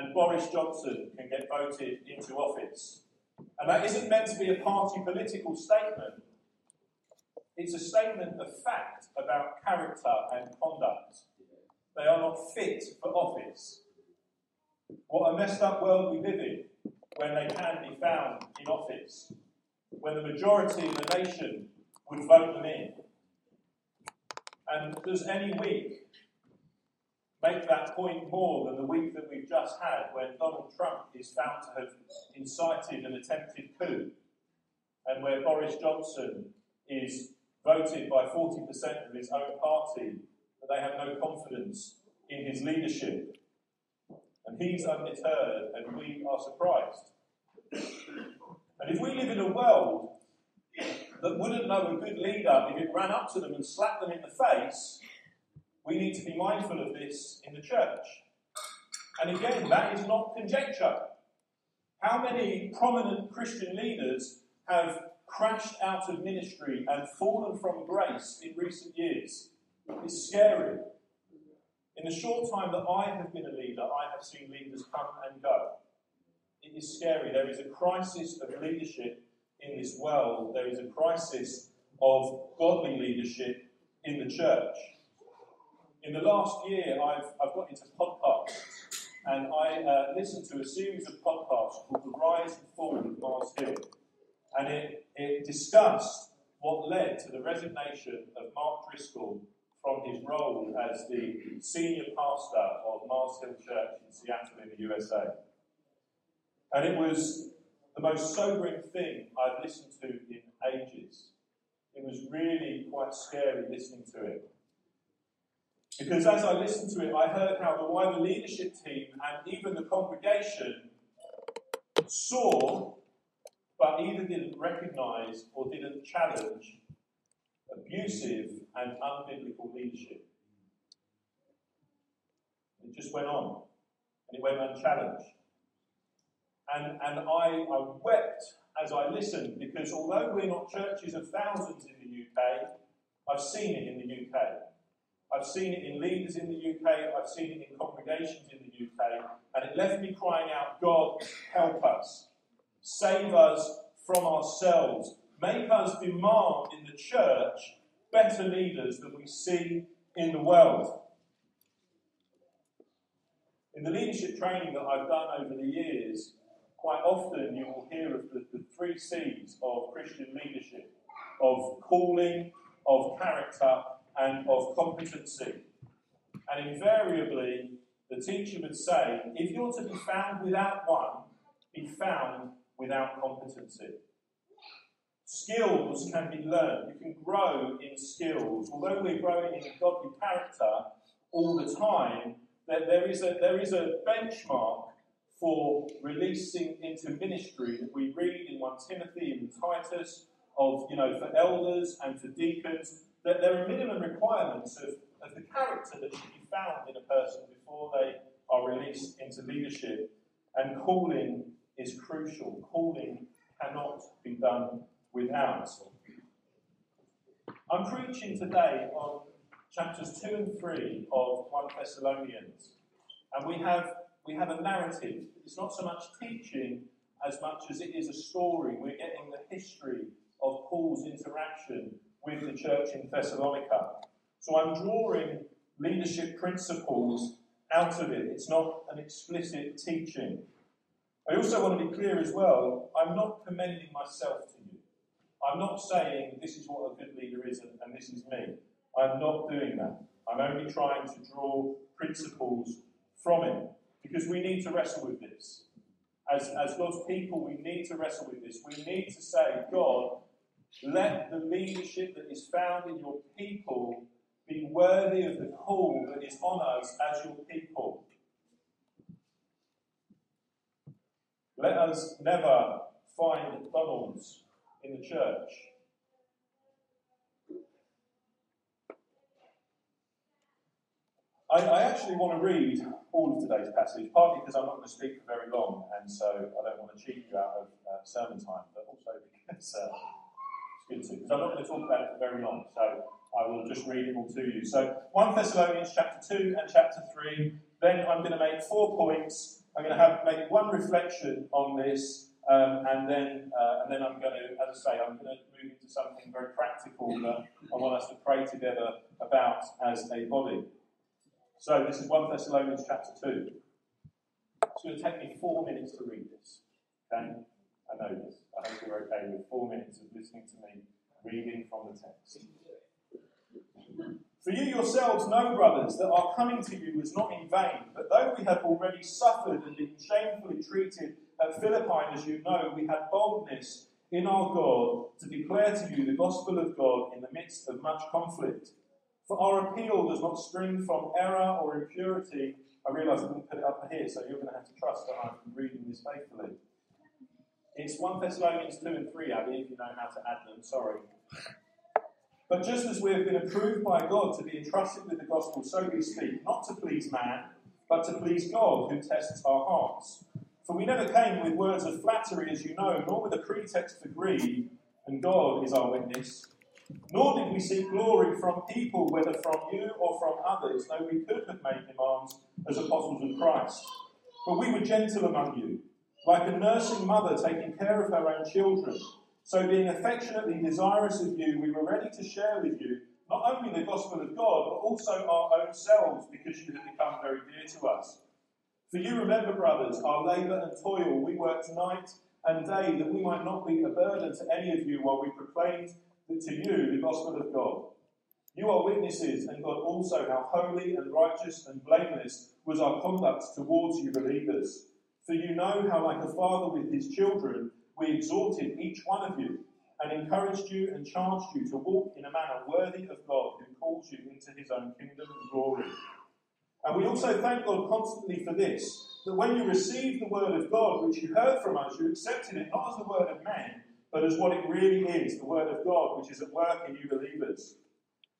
and Boris Johnson can get voted into office. And that isn't meant to be a party political statement. It's a statement of fact about character and conduct. They are not fit for office. What a messed up world we live in when they can be found in office, when the majority of the nation would vote them in. And does any week make that point more than the week that we've just had when Donald Trump is found to have incited an attempted coup and where Boris Johnson is voted by 40% of his own party that they have no confidence in his leadership. And he's undeterred, and we are surprised. And if we live in a world that wouldn't know a good leader if it ran up to them and slapped them in the face, we need to be mindful of this in the church. And again, that is not conjecture. How many prominent Christian leaders have crashed out of ministry and fallen from grace in recent years? It's scary. In the short time that I have been a leader, I have seen leaders come and go. It is scary. There is a crisis of leadership in this world. There is a crisis of godly leadership in the church. In the last year, I've, I've got into podcasts, and I uh, listened to a series of podcasts called The Rise and Fall of Mars Hill. And it, it discussed what led to the resignation of Mark Driscoll from his role as the senior pastor of Mars Hill Church in Seattle in the USA. And it was the most sobering thing I've listened to in ages. It was really quite scary listening to it. Because as I listened to it, I heard how the wider leadership team and even the congregation saw, but either didn't recognize or didn't challenge abusive and unbiblical leadership. It just went on, and it went unchallenged. And, and I, I wept as I listened because although we're not churches of thousands in the UK, I've seen it in the UK. I've seen it in leaders in the UK, I've seen it in congregations in the UK, and it left me crying out, God, help us. Save us from ourselves. Make us demand in the church better leaders than we see in the world. In the leadership training that I've done over the years, quite often you will hear of the, the three C's of Christian leadership of calling, of character, and of competency. And invariably, the teacher would say, if you're to be found without one, be found without competency. Skills can be learned. You can grow in skills. Although we're growing in godly character all the time, that there is a, there is a benchmark for releasing into ministry that we read in 1 Timothy and Titus of, you know, for elders and for deacons, that there are minimum requirements of, of the character that should be found in a person before they are released into leadership. And calling is crucial. Calling cannot be done without. I'm preaching today on chapters 2 and 3 of 1 Thessalonians. And we have we have a narrative. It's not so much teaching as much as it is a story. We're getting the history of Paul's interaction with the church in Thessalonica. So I'm drawing leadership principles out of it. It's not an explicit teaching. I also want to be clear as well I'm not commending myself to you. I'm not saying this is what a good leader is and, and this is me. I'm not doing that. I'm only trying to draw principles from it because we need to wrestle with this. As, as God's people, we need to wrestle with this. We need to say, God, let the leadership that is found in your people be worthy of the call that is on us as your people. Let us never find Donalds in the church. I, I, actually want to read all of today's passage, partly because I'm not going to speak for very long, and so I don't want to cheat you out of uh, sermon time, but also because uh, good because I'm not going to talk about it for very long, so I will just read it all to you. So, 1 Thessalonians chapter 2 and chapter 3, then I'm going to make four points, I'm going to have make one reflection on this, um, and then uh, and then I'm going to, as I say, I'm going to move into something very practical that I want us to pray together about as a body. So this is 1 Thessalonians chapter 2. It's going to take me four minutes to read this. Okay? I know this. I hope you're okay with four minutes of listening to me reading from the text. For you yourselves know, brothers, that our coming to you was not in vain, but though we had already suffered and been shamefully treated at Philippi, as you know, we had boldness in our God to declare to you the gospel of God in the midst of much conflict. For our appeal does not spring from error or impurity. I realise I didn't put it up here, so you're going to have to trust that I'm reading this faithfully. It's 1 Thessalonians 2 and 3, Abby, if you know how to add them, sorry. But just as we have been approved by God to be entrusted with the gospel, so we speak, not to please man, but to please God who tests our hearts. For we never came with words of flattery, as you know, nor with a pretext for greed, and God is our witness. Nor did we seek glory from people, whether from you or from others, though we could have made demands as apostles of Christ. But we were gentle among you, like a nursing mother taking care of her own children. So, being affectionately desirous of you, we were ready to share with you not only the gospel of God, but also our own selves, because you have become very dear to us. For you remember, brothers, our labour and toil. We worked night and day that we might not be a burden to any of you while we proclaimed to you the gospel of God. You are witnesses, and God also, how holy and righteous and blameless was our conduct towards you believers. For you know how, like a father with his children, we exhorted each one of you and encouraged you and charged you to walk in a manner worthy of God who calls you into his own kingdom and glory. And we also thank God constantly for this that when you received the word of God, which you heard from us, you accepted it not as the word of men, but as what it really is the word of God, which is at work in you believers.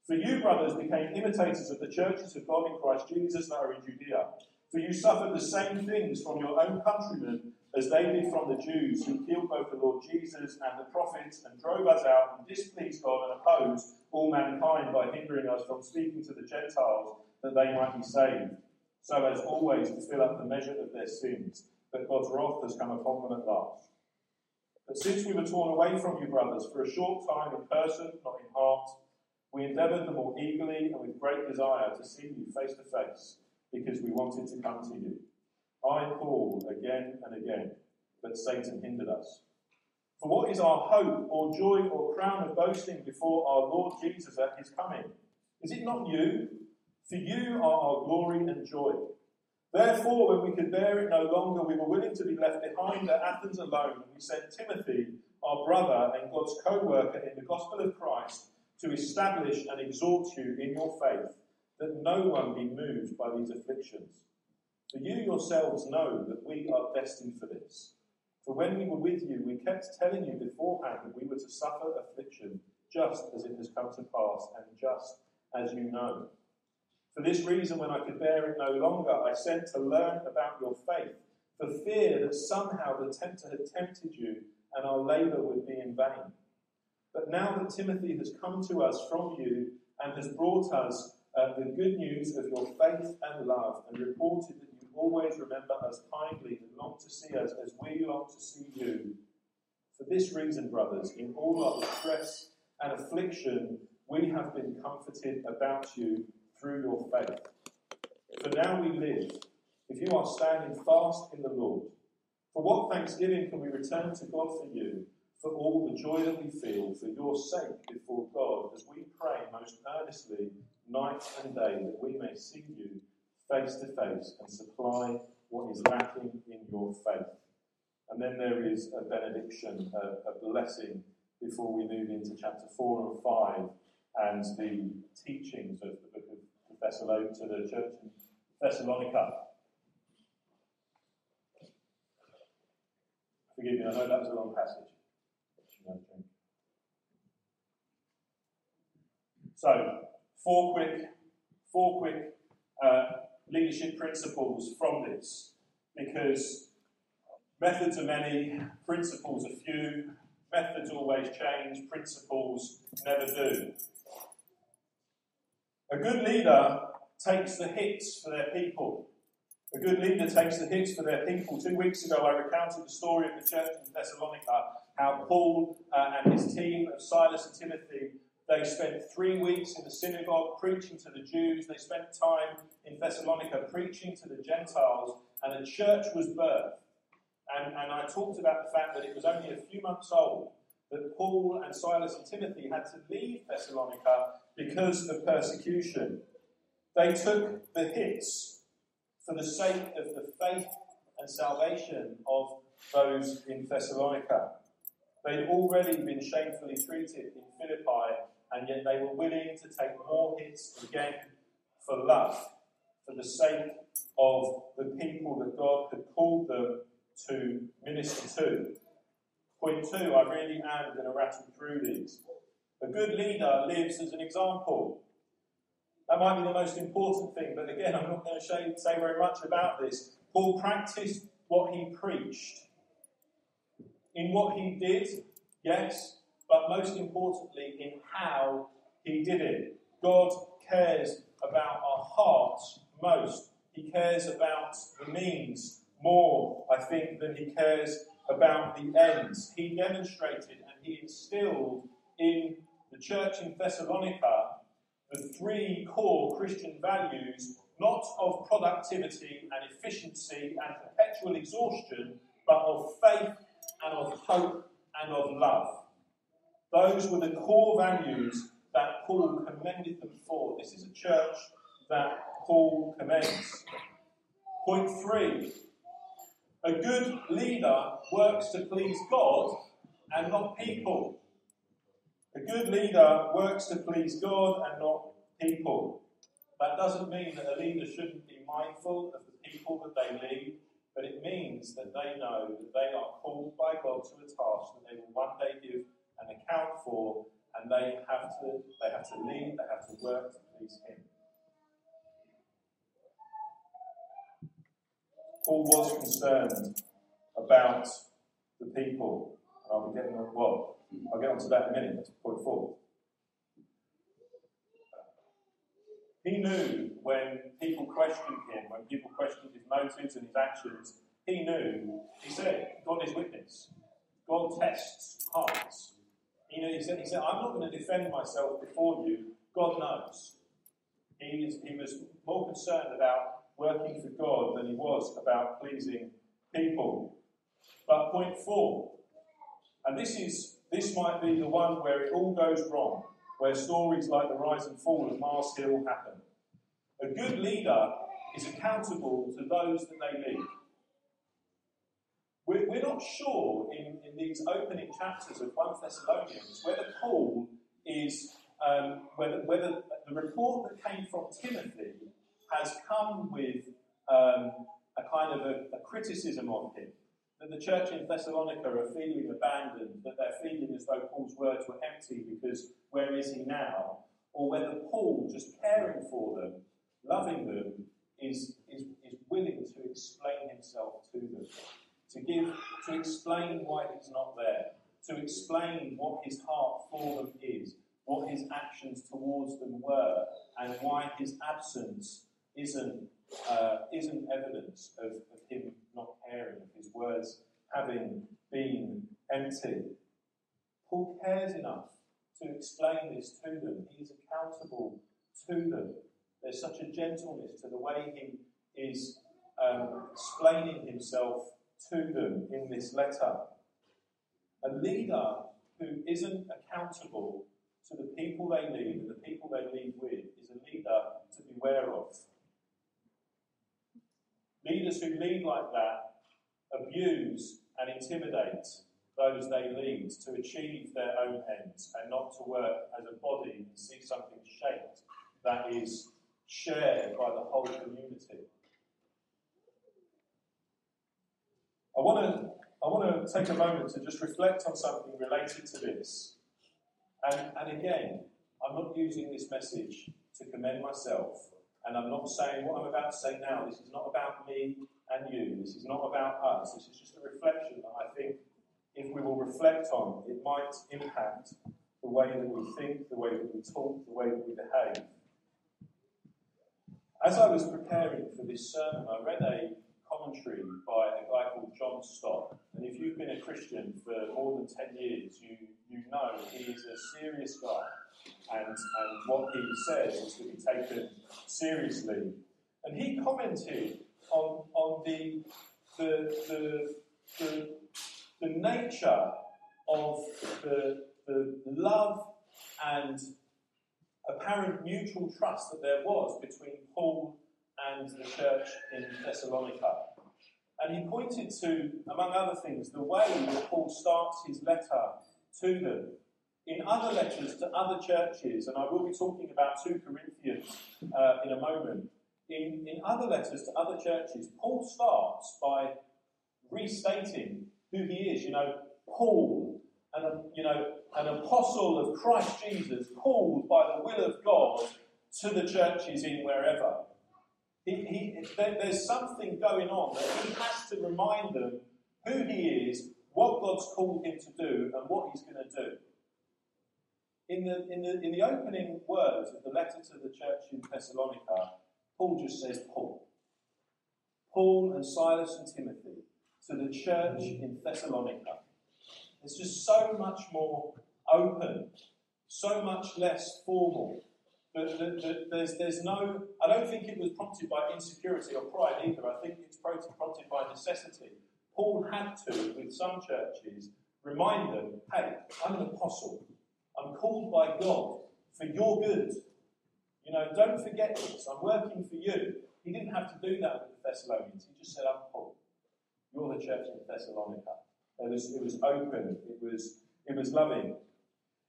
For you, brothers, became imitators of the churches of God in Christ Jesus that are in Judea. For you suffered the same things from your own countrymen as they did from the Jews, who killed both the Lord Jesus and the prophets, and drove us out and displeased God and opposed all mankind by hindering us from speaking to the Gentiles that they might be saved, so as always to fill up the measure of their sins. But God's wrath has come upon them at last. But since we were torn away from you, brothers, for a short time in person, not in heart, we endeavoured the more eagerly and with great desire to see you face to face, because we wanted to come to you. I Paul, again and again, but Satan hindered us. For what is our hope or joy or crown of boasting before our Lord Jesus at his coming? Is it not you? For you are our glory and joy. Therefore, when we could bear it no longer, we were willing to be left behind at Athens alone, and we sent Timothy, our brother and God's co worker in the gospel of Christ, to establish and exhort you in your faith, that no one be moved by these afflictions. For you yourselves know that we are destined for this. For when we were with you, we kept telling you beforehand that we were to suffer affliction, just as it has come to pass, and just as you know. For this reason, when I could bear it no longer, I sent to learn about your faith, for fear that somehow the tempter had tempted you and our labour would be in vain. But now that Timothy has come to us from you and has brought us uh, the good news of your faith and love, and reported that you always remember us kindly and long to see us as we long to see you. For this reason, brothers, in all our distress and affliction, we have been comforted about you through your faith. For now we live, if you are standing fast in the Lord. For what thanksgiving can we return to God for you, for all the joy that we feel for your sake before God, as we pray most earnestly night and day that we may see you face to face and supply what is lacking in your faith. And then there is a benediction, a, a blessing, before we move into chapter 4 and 5 and the teachings of the book of Thessalonica, to the church in Thessalonica. Forgive me, I know that was a long passage. So, four quick, four quick uh, leadership principles from this, because methods are many, principles are few. Methods always change, principles never do. A good leader takes the hits for their people. A good leader takes the hits for their people. Two weeks ago, I recounted the story of the church in Thessalonica, how Paul uh, and his team of Silas and Timothy, they spent three weeks in the synagogue preaching to the Jews. They spent time in Thessalonica preaching to the Gentiles, and a church was birthed. And, and I talked about the fact that it was only a few months old that Paul and Silas and Timothy had to leave Thessalonica because of persecution. They took the hits for the sake of the faith and salvation of those in Thessalonica. They'd already been shamefully treated in Philippi, and yet they were willing to take more hits again for love, for the sake of the people that God had called them to minister to. Point two, I really am going to rattle through these. A good leader lives as an example. That might be the most important thing, but again, I'm not going to say, say very much about this. Paul practiced what he preached. In what he did, yes, but most importantly, in how he did it. God cares about our hearts most. He cares about the means more, I think, than he cares about the ends. He demonstrated and he instilled in the church in Thessalonica the three core Christian values, not of productivity and efficiency and perpetual exhaustion, but of faith and of hope and of love. Those were the core values that Paul commended them for. This is a church that Paul commends. Point three a good leader works to please God and not people. A good leader works to please God and not people. That doesn't mean that a leader shouldn't be mindful of the people that they lead, but it means that they know that they are called by God to a task that they will one day give an account for, and they have to they have to lead, they have to work to please Him. Paul was concerned about the people, and I'll be getting on well, I'll get onto that in a minute. That's point four. He knew when people questioned him, when people questioned his motives and his actions, he knew, he said, God is witness. God tests hearts. He, knew, he, said, he said, I'm not going to defend myself before you. God knows. He, is, he was more concerned about working for God than he was about pleasing people. But point four, and this is this might be the one where it all goes wrong, where stories like the rise and fall of Mars Hill happen. A good leader is accountable to those that they lead. We're, we're not sure in, in these opening chapters of 1 Thessalonians whether Paul is, um, whether, whether the report that came from Timothy has come with um, a kind of a, a criticism of him that the church in Thessalonica are feeling abandoned, that they're feeling as though Paul's words were empty because where is he now? Or whether Paul, just caring for them, loving them, is, is, is willing to explain himself to them, to give, to explain why he's not there, to explain what his heart for them is, what his actions towards them were, and why his absence isn't, uh, isn't evidence of, of him not caring, of his words having been empty. Paul cares enough to explain this to them. He is accountable to them. There's such a gentleness to the way he is um, explaining himself to them in this letter. A leader who isn't accountable to the people they lead and the people they lead with is a leader to beware of. Leaders who lead like that abuse and intimidate those they lead to achieve their own ends and not to work as a body and see something shaped that is shared by the whole community. I want to I want to take a moment to just reflect on something related to this. And, and again, I'm not using this message to commend myself and I'm not saying what I'm about to say now, this is not about me and you. This is not about us. This is just a reflection that I think if we will reflect on, it might impact the way that we think, the way that we talk, the way that we behave. As I was preparing for this sermon, I read a commentary by a guy called John Stott. And if you've been a Christian for more than 10 years, you, you know he is a serious guy. And, and what he says is to be taken seriously. And he commented on, on the, the, the, the, the nature of the, the love and apparent mutual trust that there was between Paul and the church in Thessalonica. And he pointed to, among other things, the way that Paul starts his letter to them. In other letters to other churches, and I will be talking about 2 Corinthians uh, in a moment, in, in other letters to other churches, Paul starts by restating who he is. You know, Paul, an, you know, an apostle of Christ Jesus, called by the will of God to the churches in wherever. He, he, there, there's something going on that he has to remind them who he is, what God's called him to do, and what he's going to do. In the, in, the, in the opening words of the letter to the church in Thessalonica, Paul just says Paul. Paul and Silas and Timothy to the church in Thessalonica. It's just so much more open, so much less formal. But the, the, there's, there's no, I don't think it was prompted by insecurity or pride either. I think it's prompted by necessity. Paul had to, with some churches, remind them hey, I'm an apostle. I'm called by God for your good. You know, don't forget this. I'm working for you. He didn't have to do that with the Thessalonians. He just said, I'm Paul. You're the church in Thessalonica. It was, it was open. It was, it was loving.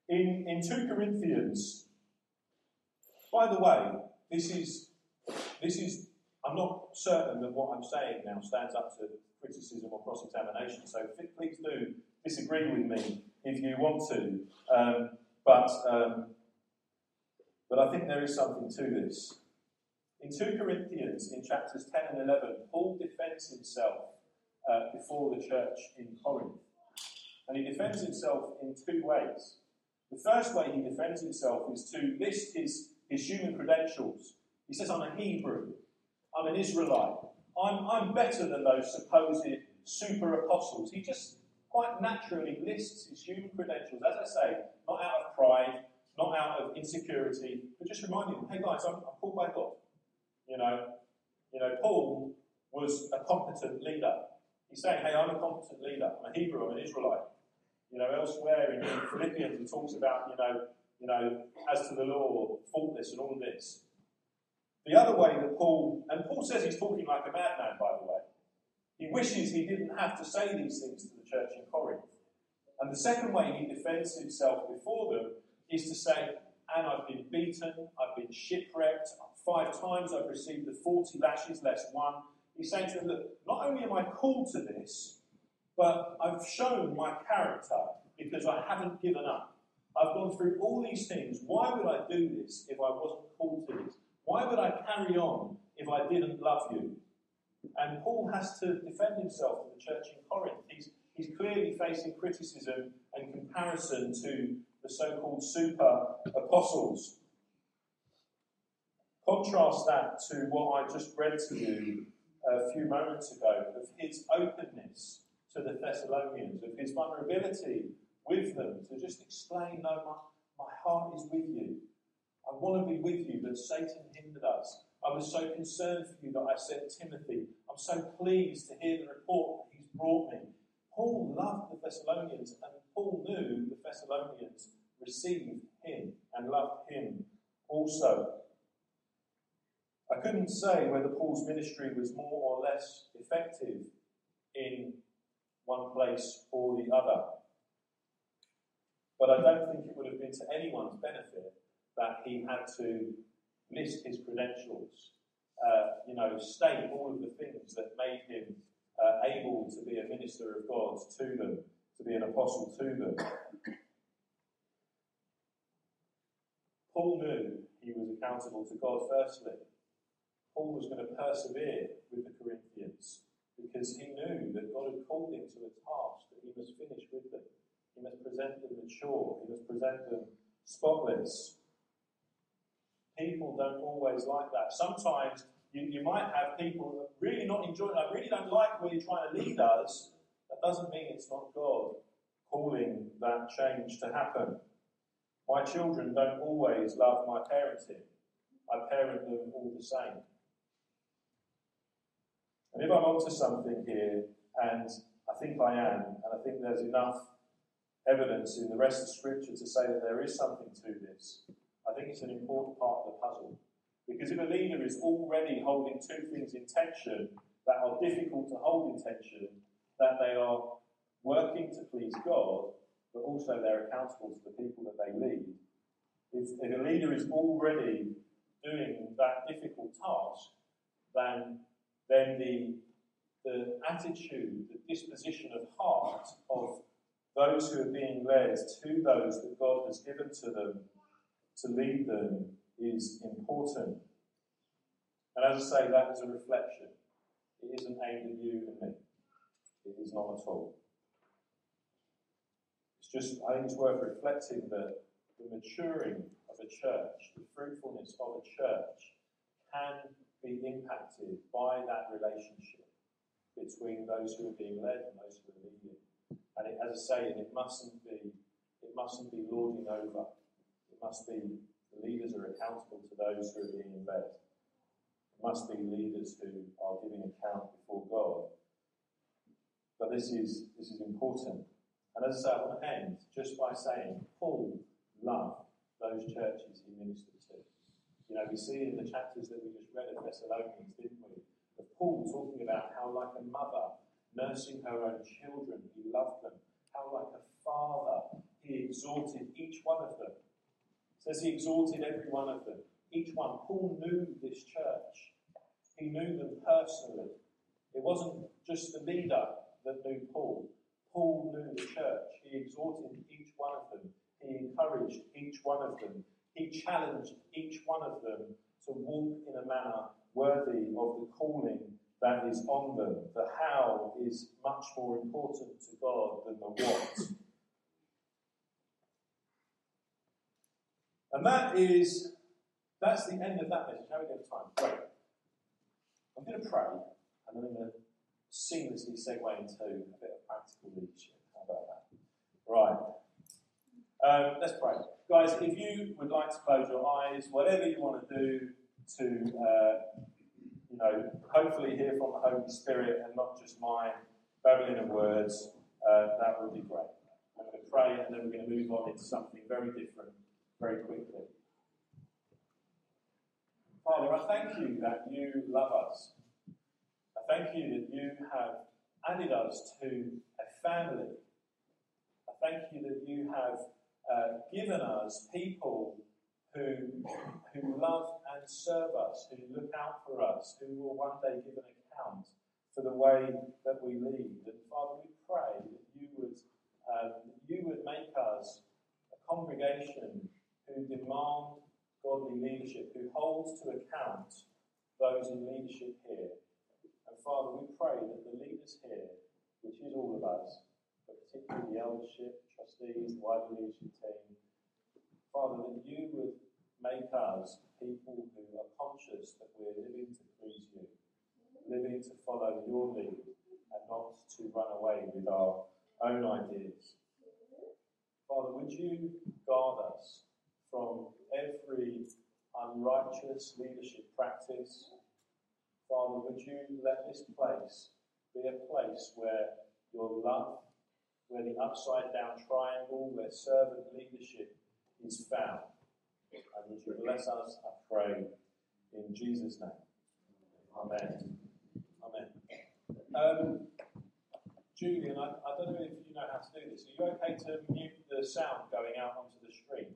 In, in 2 Corinthians, by the way, this is, this is, I'm not certain that what I'm saying now stands up to criticism or cross examination, so please do disagree with me if you want to. Um, but, um, but I think there is something to this. In 2 Corinthians, in chapters 10 and 11, Paul defends himself uh, before the church in Corinth. And he defends himself in two ways. The first way he defends himself is to list his, his human credentials. He says, I'm a Hebrew, I'm an Israelite, I'm, I'm better than those supposed super apostles. He just quite naturally lists his human credentials, as I say, not out of pride, not out of insecurity, but just reminding them, hey guys, I'm, I'm called by God. You know, you know, Paul was a competent leader. He's saying, hey, I'm a competent leader. I'm a Hebrew, I'm an Israelite. You know, elsewhere in, in Philippians, he talks about, you know, you know, as to the law, faultless and all this. The other way that Paul, and Paul says he's talking like a madman, by the way. He wishes he didn't have to say these things to the church in Corinth. And the second way he defends himself before them is to say, and I've been beaten, I've been shipwrecked, five times I've received the 40 lashes less one. He's saying to them, look, not only am I called to this, but I've shown my character because I haven't given up. I've gone through all these things. Why would I do this if I wasn't called to this? Why would I carry on if I didn't love you? And Paul has to defend himself to the church in Corinth. He's, he's clearly facing criticism and comparison to the so called super apostles. Contrast that to what I just read to you a few moments ago of his openness to the Thessalonians, of his vulnerability with them, to just explain, no, my, my heart is with you. I want to be with you, but Satan hindered us. I was so concerned for you that I sent Timothy. I'm so pleased to hear the report that he's brought me. Paul loved the Thessalonians, and Paul knew the Thessalonians received him and loved him also. I couldn't say whether Paul's ministry was more or less effective in one place or the other. But I don't think it would have been to anyone's benefit that he had to list his credentials, uh, you know, state all of the things that made him uh, able to be a minister of God to them, to be an apostle to them. Paul knew he was accountable to God firstly. Paul was going to persevere with the Corinthians because he knew that God had called him to a task that he must finish with them. He must present them mature, he must present them spotless. people don't always like that. Sometimes you, you might have people really not enjoying I really don't like where you're trying to lead us. That doesn't mean it's not God calling that change to happen. My children don't always love my parenting. I parent them all the same. And if I'm onto something here, and I think I am, and I think there's enough evidence in the rest of Scripture to say that there is something to this, I think it's an important part of the puzzle. Because if a leader is already holding two things in tension that are difficult to hold in tension, that they are working to please God, but also they're accountable to the people that they lead. If, if a leader is already doing that difficult task, then, then the, the attitude, the disposition of heart of those who are being led to those that God has given to them to lead them is important. And as I say, that is a reflection. It isn't aimed at you and me. It is not at all. It's just, I think it's worth reflecting that the maturing of a church, the fruitfulness of a church, can be impacted by that relationship between those who are being led and those who are leading. And it, as I say, it mustn't be it mustn't be lording over. It must be the leaders are accountable to those who are being led. It must be leaders who are giving account before God. But this is this is important. And as I say, I want to end just by saying Paul loved those churches he ministered to. You know, we see in the chapters that we just read of Thessalonians, didn't we? Of Paul talking about how, like a mother nursing her own children, he loved them. How, like a father, he exhorted each one of them. It says he exhorted every one of them. Each one. Paul knew this church. He knew them personally. It wasn't just the leader that knew Paul. Paul knew the church. He exhorted each one of them. He encouraged each one of them. He challenged each one of them to walk in a manner worthy of the calling that is on them. The how is much more important to God than the what. and that is, that's the end of that message. How are we going to time? Great. I'm going to pray, and then I'm going to seamlessly segue into a bit of practical leadership. How about that? Right. Um, let's pray. Guys, if you would like to close your eyes, whatever you want to do to, uh, you know, hopefully hear from the Holy Spirit and not just my babbling of words, uh, that would be great. I'm going to pray and then we're going to move on into something very different very quickly. Father, I thank you that you love us. I thank you that you have added us to a family. I thank you that you have uh, given us people who, who love and serve us, who look out for us, who will one day give an account for the way that we lead. And Father, we pray that you would, um, you would make us a congregation who demand godly leadership, who holds to account those in leadership here. And Father, we pray that the leaders here, which is all of us, but particularly the eldership, trustees, the wider leadership team. Father, that you would make us people who are conscious that we're living to please you, living to follow your lead, and not to run away with our own ideas. Father, would you guard us from every unrighteous leadership practice? Father, would you let this place be a place where your love where the upside down triangle, where servant leadership is found. And you bless us, I pray, in Jesus' name. Amen. Amen. Um, Julian, I, I don't know if you know how to do this. Are you okay to mute the sound going out onto the stream?